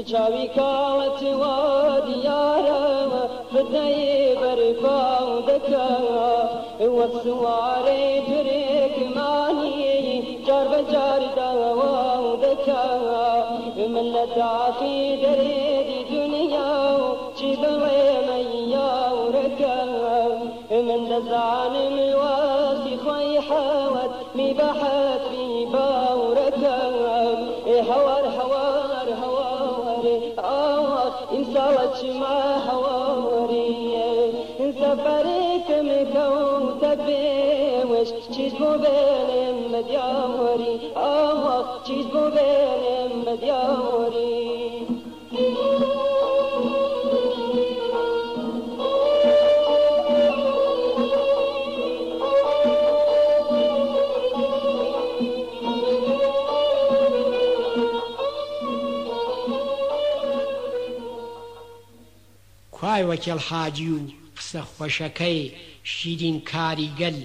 بچاوی و وا دیارەوە بدەی بەرپاو دەکەوە وەسووار وجما هواريه سفري كم كوم تبيوش چیز بو بینم مدیاری آه چیز بو بینم مدیاری لای وەکێڵ حاجی و قسە خۆشەکەی شیرین کاریگەل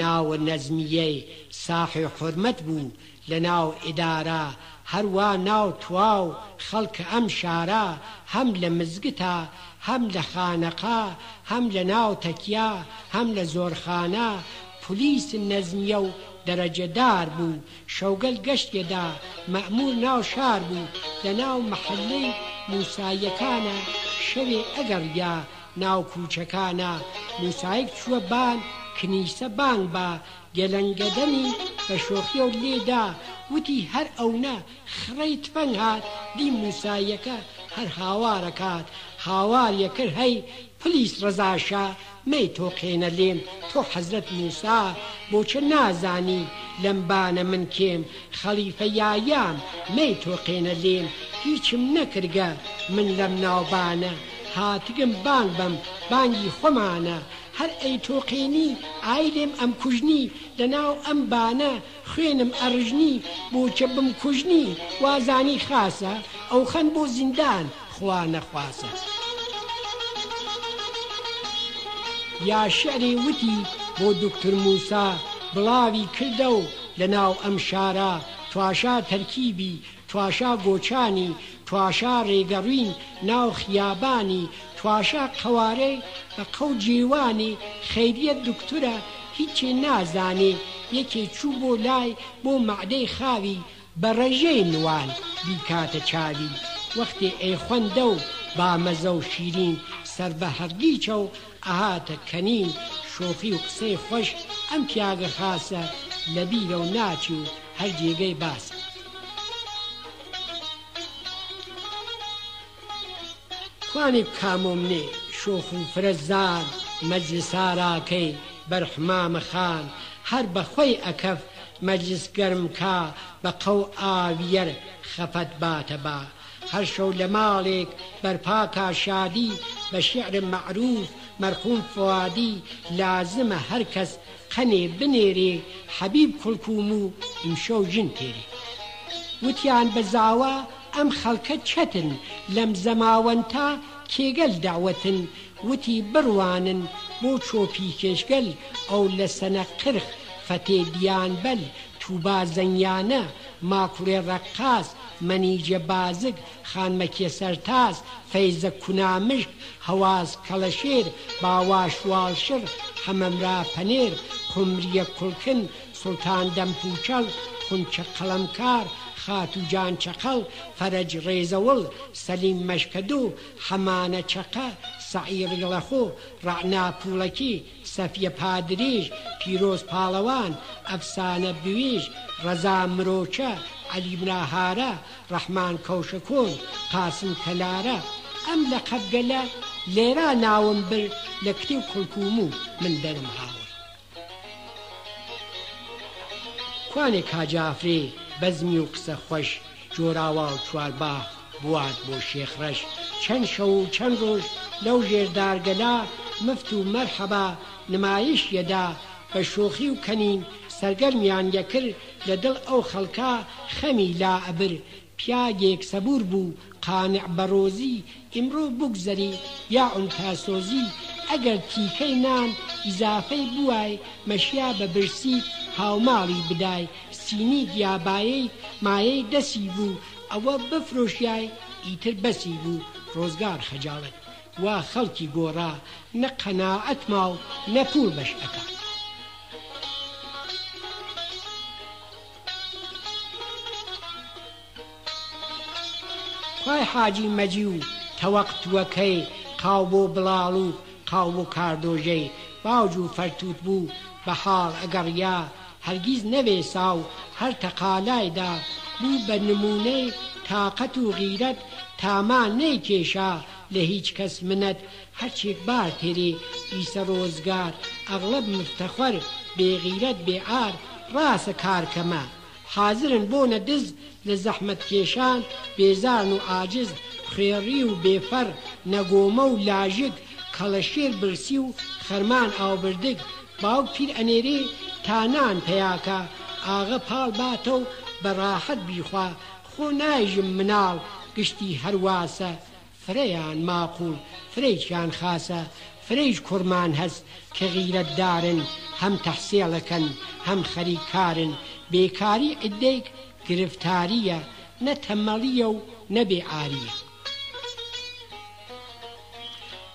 ناوە نەزمیەی ساحی حرمەت بوو لە ناو ئیدارە هەروە ناو تواو خەڵکە ئەم شارە هەم لە مزگتا هەم لە خانەقا هەم لە ناو تەکیا هەم لە زۆرخانە پلیس نەزمیە و دەرەجەدار بوو شەوگەل گەشتێدا مەمور ناو شار بوو لە ناو محلەی موسایەکانە شەوێ ئەگەر یا ناو کوچەکانە موسایک چووە بان کنیسە بانگ بە گەلەنگەدەنی بە شۆخی و لێدا وتی هەر ئەوە خڕی تفەنگ هات دی موسایەکە هەر هاوارەکات هاواریەکرد هەی پلیس ڕزاشا مەی تۆقێنە لێم تۆ حەزرت موسا بۆچە نازانی لەمبانە من کێم خەلیفە یایام مەی تۆقێنە لێم هیچم نەکرگە من لەم ناوبانە هاتگم بان بم بانگی خۆمانە هەر ئەی تۆقێنی ئایلێم ئەم کوژنی لەناو ئەم بانە خوێنم ئەڕژنی بۆچە بم کوژنی وازانی خاسە ئەو خەن بۆ زیندان خوا نەخواسە یا شعری وتی بۆ دکتر موسا بڵاوی کردە و لە ناو ئەم شارە تواشا تەرکیبی تواشا گۆچانی تواشا ڕێگەڕوین ناو خیابانی تواشا قوارەی بە قەو جیوانی خەیریەت دکتورە هیچی نازانێ یەکێ چوو بۆ لای بۆ معدەی خاوی بە ڕێژەی نوان بیکاتە چاوی وەختی ئەیخواندە و بامەزە و شیرین سەر بە هەرگیچە و ئەهاتە کەنین شۆخی و قسەی خۆش ئەم پیاگە خاسە لەبیرە و ناچی و هەر جێگەی باسە خوانی کامۆمنێ شۆخ و فرەزان مەجلساراکەی بەرحمامە خان هەر بەخۆی ئەکەف مەجلس گەرمکە بە قەو ئاویەر خەفەت باتە بات هەر شەو لە ماڵێک بەرپاکە شادی بە شعر معروف مەرخوم فوادی لازمە هەر کەس قەنێ بنێرێ حەبیب کوڵکوم و ئیمشەو ژن تێرێ وتیان بەزاوە ئەم خەڵکە چەتن لەم زەماوەند تا کێگەل داوەتن وتی بڕوانن بۆ چۆپی کێشگەل ئەو لە سەنە قرخ فەتێ دیان بەل تووبا زەنیانە ماکوێ ڕەقاس منیج بازگ کنامش سەرتاز فەیزە کلشیر هەواز کەڵەشێر را پنیر پەنێر قمریە سلطان سلطان دەمپوچەڵ خونچ قەڵەمکار خاتوجان جان چقل فرج سەلیم سلیم مشکدو حەمانە چقه سعیرگڵەخۆ ڕعناپوڵەکی سەفیە پادریش پیرۆز پاڵەوان ئەفسانە بویش ڕەزا مرۆچە علیبناهارە ڕەحمان کەوشە کۆن قاسم کەلارە ئەم لە قەبگەلە لێرا ناوم بر لە کتی و کوڵکومو من دەرم هاوە کوانێک کاجافرێ بەزمی و قسە خۆش جۆراوا و چوارباخ بوات بۆ شێخرەش چەند شەو و چەند ڕۆژ لەو ژێردارگەدا مفت و مەرحەبا نمایش یەدا بە شۆخی و کەنین سەرگەرمیان یەکرد لە دڵ ئەو خەڵکا خەمی لاعبر پیاگێک سەبور بوو قانع بەڕۆزی ئیمڕۆ بگزەری یا ئونتاسۆزی ئەگەر تیکەی نان ئیزافەی بوای مەشیا بە برسی هاوماڵی بدای سینی دیابایی مایەی دەسی بوو ئەوە بفرۆشیای ئیتر بەسی بوو ڕۆزگار خەجاڵێت وا خەڵکی گۆڕا نە قەناعەت ماو نەپور بەش ئەەکات خی حاجی مەجی و تەوەقتوەکەی قاو بۆ بڵاڵ و قاو بۆ کاردۆژەی باوج و فەرتوت بوو بە حاڵ ئەگەڕیا هەرگیز نەوێ ساو هەر تەقالایدا بوو بە نمونەی تااقەت و غیرەت تاما نەیکێشا لە هیچ کەس منەت هەرچێک بار تێری ئیسە ڕۆزگار ئەغڵب مفتەخەر بێغیرەت بێعار ڕاستە کارکەمە حازرن بۆنە دز لە زەحمت کێشان بێزان و ئاجز خێڕی و بێفەر نەگۆمە و لاژک کەڵەشێر برسی و خەرمان ئاوبردگ باو پیر ئەنێرێ تانان پیاکە ئاغە پاڵ باتە و بەڕاحەت بیخوا خۆ نایژم مناڵ گشتی هەرواسە فرەیان ماقول فرەیشیان خاسە فرەیش کورمان هەست کە غیرەتدارن هەم تەحسێڵەکەن هەم خەریکارن بێکاری عدەیک گرفتاریە نەتەمەڵیە و نەبێ ئاریە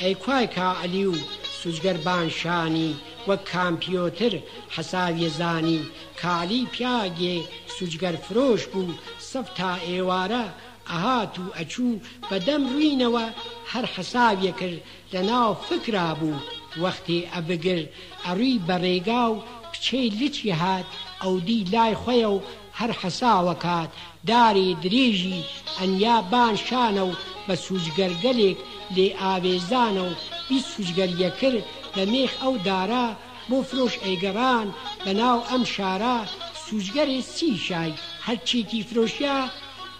ئەیکوای کاعلی و سوزگەربان شانی وەک کامپیۆتر حەساویێزانی کالی پیاگێ سوجگەر فرۆش بوو سەف تا ئێوارە ئاهات و ئەچوو بەدەم ڕوینەوە هەر حەساویەکرد لە ناو فکرا بوو وەختی ئەبگر ئەڕووی بەڕێگا و کچەی لچی هات ئەو دی لای خۆیە و هەر حەساوەکات داری درێژی ئەنیا بان شانە و بە سوژگەرگەلێک لێ ئاوێزانە و بی سوژگەریەکرد لە مێخ ئەو دارا بۆ فرۆش ئەیگەڕان بە ناو ئەم شارە سوژگەری سی شای هەرچێکی فرۆشیا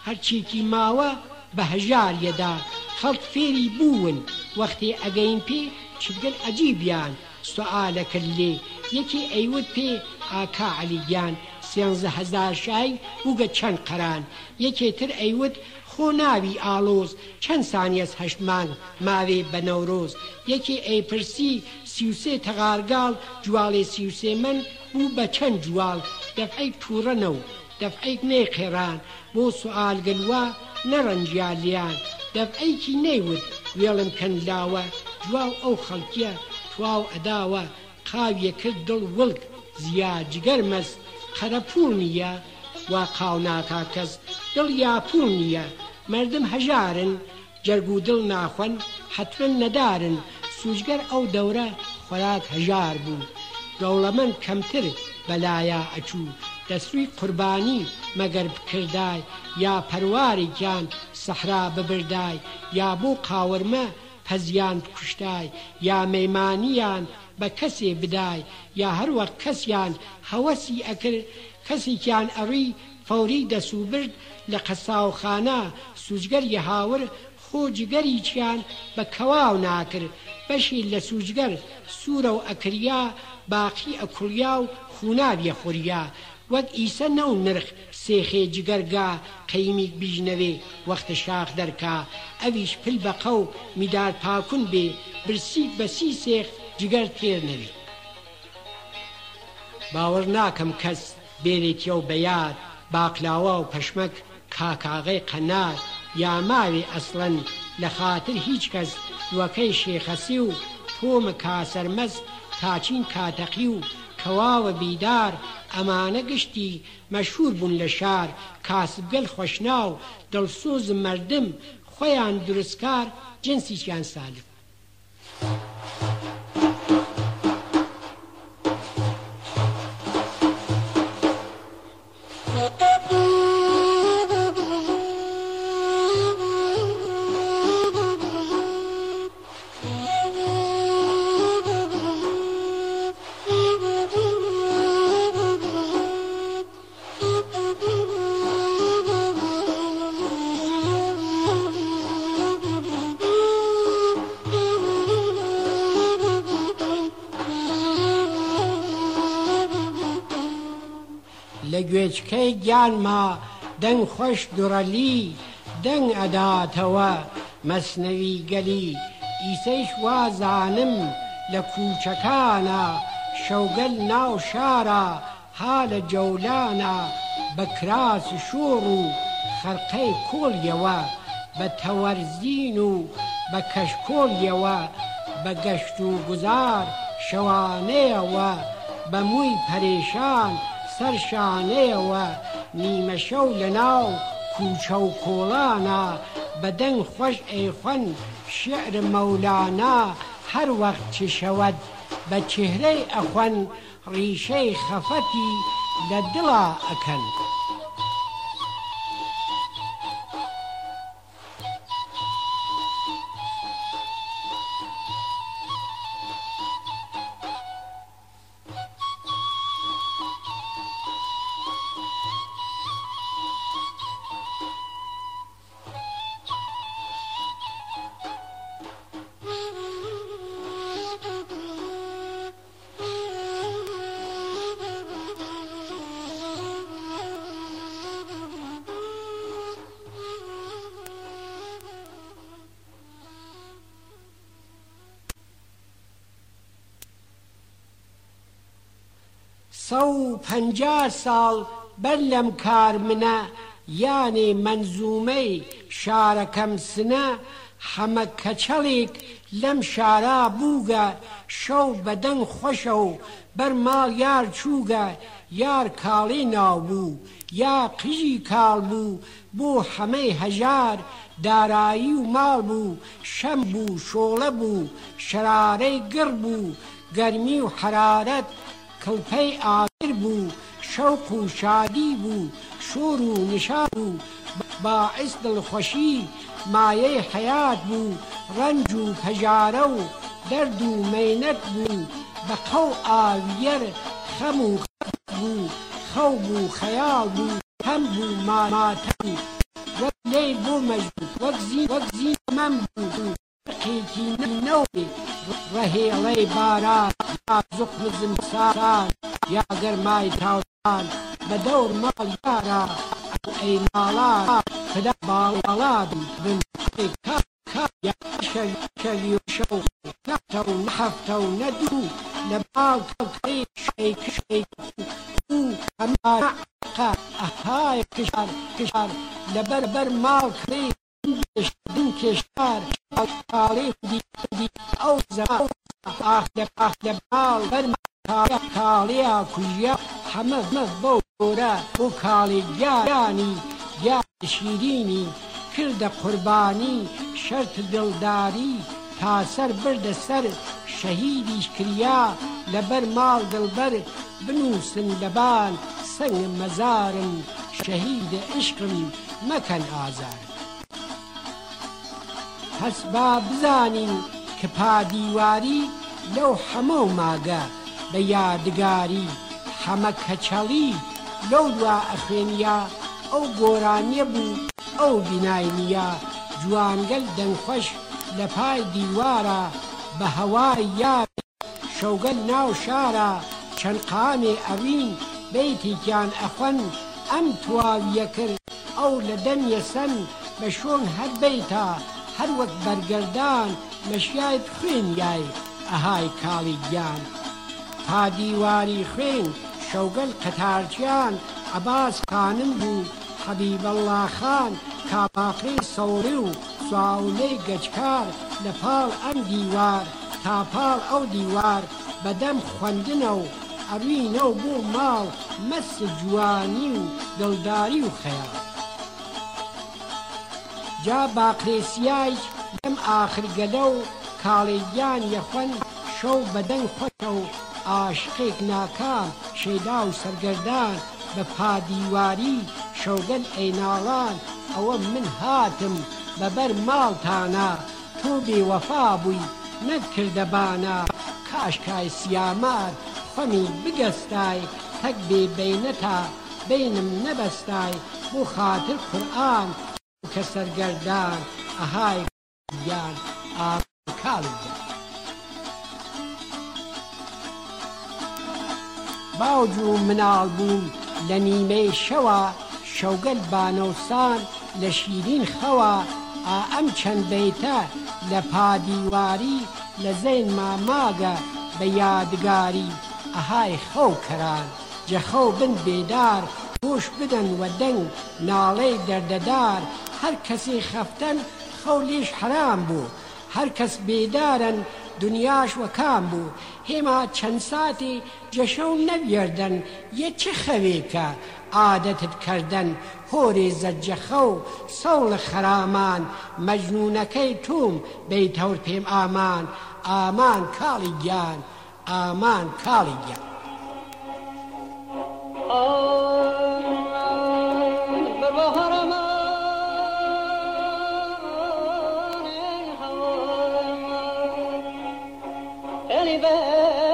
هەرچێکی ماوە بە هەژاریەدا خەڵک فێری بوون وەختی ئەگەین پێ چگەن ئەجیبیان سوعاالەکە لێ یەکی ئەیوت پێ ئاکا علیگیان سێنزە هەزار شای وگە چەند قەران یەکێتر ئەیوت خۆ ناوی ئالۆز چەند سانیەس هەشمان ماوێ بە نەورۆز یەکی ئەیپرسی سیوسێ تەغارگاڵ جوالێ سیوسێ من بوو بە چەند جوال دەفعی پورەنە و دەفعیک نەیقێران بۆ سوالگەلووە نەڕەنجیالیان دەفعیکی نەیوت وێڵم کەندلاوە جواو ئەو خەڵکیە تواو ئەداوە قاویەکرد دڵ وڵک زیا جگەر مەست قەرەپور نییە وا قاو ناکا کەس دڵ یاپور نییە مردم هەژارن جەرگ و دڵ ناخۆن حتمن نەدارن سوژگەر ئەو دەورە خۆراک هەژار بوو گەوڵەمەند کەمتر بەلایە ئەچوو دەسووی قوربانی مەگەر بکردای یا پەرواری گیان سەحرا ببردای یا بۆ قاورمە پەزیان بکوشتای یا مەیمانیان بە کەسێ بدای یا هەروە کەسیان هەوەسی ئەکرد کەسێکیان ئەڕی فەوری دەسوبرد لە قەساوخانە سوجگەری هاور خۆ جگەری چیان بە کەواو ناکرد بەشی لە سوجگەر سوورە و ئەکریا باقی ئەکوریا و خونابیە خوریا وەک ئیسە نەو نرخ سێخێ جگەرگا قەیمیک بیژنەوێ وەختە شاخ دەرکا ئەویش پل بەقە و میدار پاکون بێ برسیت بە سی سێخ جگەر تێر نەوێ باوەڕ ناکەم کەس بێرێکیە و بەیاد باقلاوە و پەشمەک کاکاغی قەنات یا ماوێ ئەسڵەن لە خاطر هیچ کەس وەکەی شێخەسی و تۆمە کاسەرمەز تاچین کاتەقی و کەواوە بیدار ئەمانە گشتی مەشهور بوون لە شار کاسبگەل خۆشنا و دڵسۆز مردم خۆیان دروستکار جنسیشیان سالف گوێچکەی گیانما دەنگ خۆش دوڕەلی دەنگ ئەداتەوە مەسنەوی گەلی ئیسەیش وازانم لە کوچەکانە شەوگەل ناو شارە ها لە جەولانە بە کراس شۆڕ و خەرقەی کۆڵیەوە بە تەوەرزین و بە کەشکۆڵیەوە بە گەشت و گوزار شەوانەیەوە بە مووی پەرێشان سەر شانەیەوە نیمە شەو لە ناو کوچە و کۆڵانە بەدەنگ خۆش ئەیخۆن شعر مەولانا هەر وەخت چشەوەد بە چهرەی ئەخۆن ڕیشەی خەفەتی لە دڵا ئەکەن. سە و پ ساڵ بەر لەم کار منە یانێ منزومەی شارەکەم سنە حەمە کەچەڵێک لەم شارا بووگە شەو بەدەنگ خۆشە و بەر ماڵ یار چووگە یار کاڵی ناو بوو یا قژی کاڵ بوو بۆ حەمەی هەژار دارایی و ماڵ بوو شەم بوو شۆڵە بوو شرارەی گر بوو گەرمی و حرارەت کەوتەی ئاگر بوو شەوق و شادی بوو شور و نشار بوو باعس دڵخۆشی مایەی حیات بوو ڕنج و پەژارە و دەرد و مینەت بوو بە قەو ئاویەر خەم و بوو خەو بوو خەیاڵ بوو هەم بوو ماماتەی وەک لێی بۆ مەژوو وەک زی وەک زی مەم بوو قێکی نەوێت رهيلي باران نزم زمساران يا گرمای تاوان بە دەور ماڵ یارە ئەی ماڵات خدا باڵڵادی بن شەوشە و نەتە شل نەحەفتە و نحتو لە باڵ کەڵقی شەی شيك و ئەمارەقە ئەهای کشار كشار لەبەر بەر ماڵ کڕی کێشار کاڵی ئەو زەڵ کاڵیا کوژە حەمەمەز بۆ گۆرە بۆ کاڵی گیانی یا شیرینی کردە قوربانی شەرت دڵداری تاسەر بردە سەر شەهیدیش کریا لەبەر ماڵ دڵبەر بنووسن لەبان سنگ مەزارم شەهید عشقم مەکەن ئازار هەس با بزانین کە پادیواری لەو هەمە و ماگە بە یادگاری هەمە کەچەڵی لەو دوا ئەخوێنیا ئەو گۆرانیە بوو ئەو بینایە جوانگەل دەنگخۆش لە پای دیوارە بە هەوای یا شەوگەل ناو شارە چەند قامێ ئەوین بیتیان ئەخەن ئەم تواویە کرد ئەو لە دەمیە سەن بە شۆن هەر بیتە هەر وەک بەرگردان لە شیای خوێنیای ئەهای کاڵی گیان تا دیواری خوێن شەوگەل قەتارچیان عباس خانم بوو حەبیبەڵڵا خان کاپاقی سەوری و سواولەی گەچکار لە پاڵ ئەم دیوار تا پاڵ ئەو دیوار بەدەم خوندنە و ئەوینە و بۆ ماڵ مەس جوانی و دڵداری و خەیان جا باقرێسیای لەم ئاخرگەلە و کاڵێیان یەخەن شەو بەدەنگ خۆشە و عاشقێک ناکام شێدا و سەرگەردان بە پادیواری شەوگەل ئەیناڵان ئەوە من هاتم بەبەر ماڵتانە تۆ بێوەفا بووی نەکردەبانە کاشکای سیامار خەمی بگەستای تەک بێبینەتا بینم نەبەستای بۆ خاتر قورآان کە سەرگەردان ئەهای یان ئاکاڵ باوج و مناڵ بووم لە نیمەی شەوە شەوگەل بانەوسان لە شیرین خەوە ئا ئەم چەند بیتە لە پادیواری لە زەین ماماگە بە یادگاری ئەهای خەو کران جەخەو بن بێدار گۆش بدەن وە دەنگ ناڵەی دەردەدار هەر کەسی خەفتەن خەو لێش حرام بوو هەر کەس بێدارن دنیاش وە کام بوو هێما چەند ساتی جەشەو نەبیێردن یە چه خەوێکە عادەتت کردنن هۆری زەرجەخە و سەڵ خرامان مەجنونەکەی توم بەی تەور پێم ئامان ئامان کاڵی گیان ئامان کاڵی گیان. Oh galiba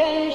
change.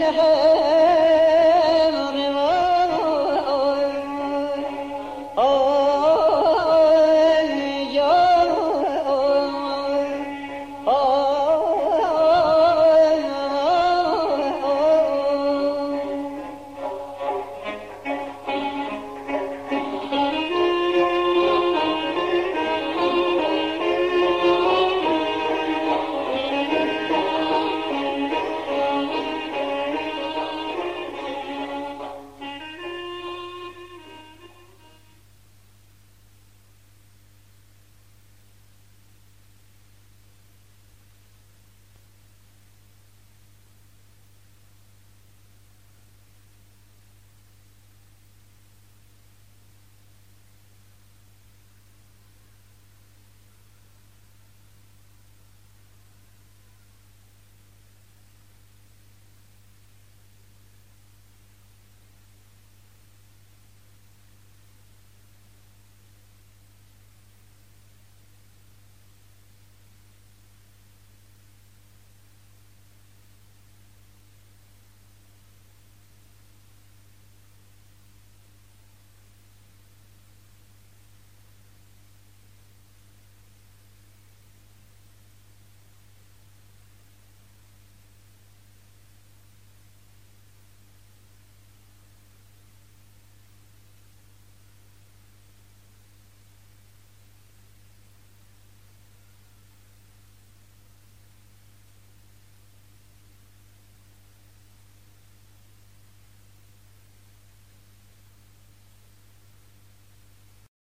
அழகா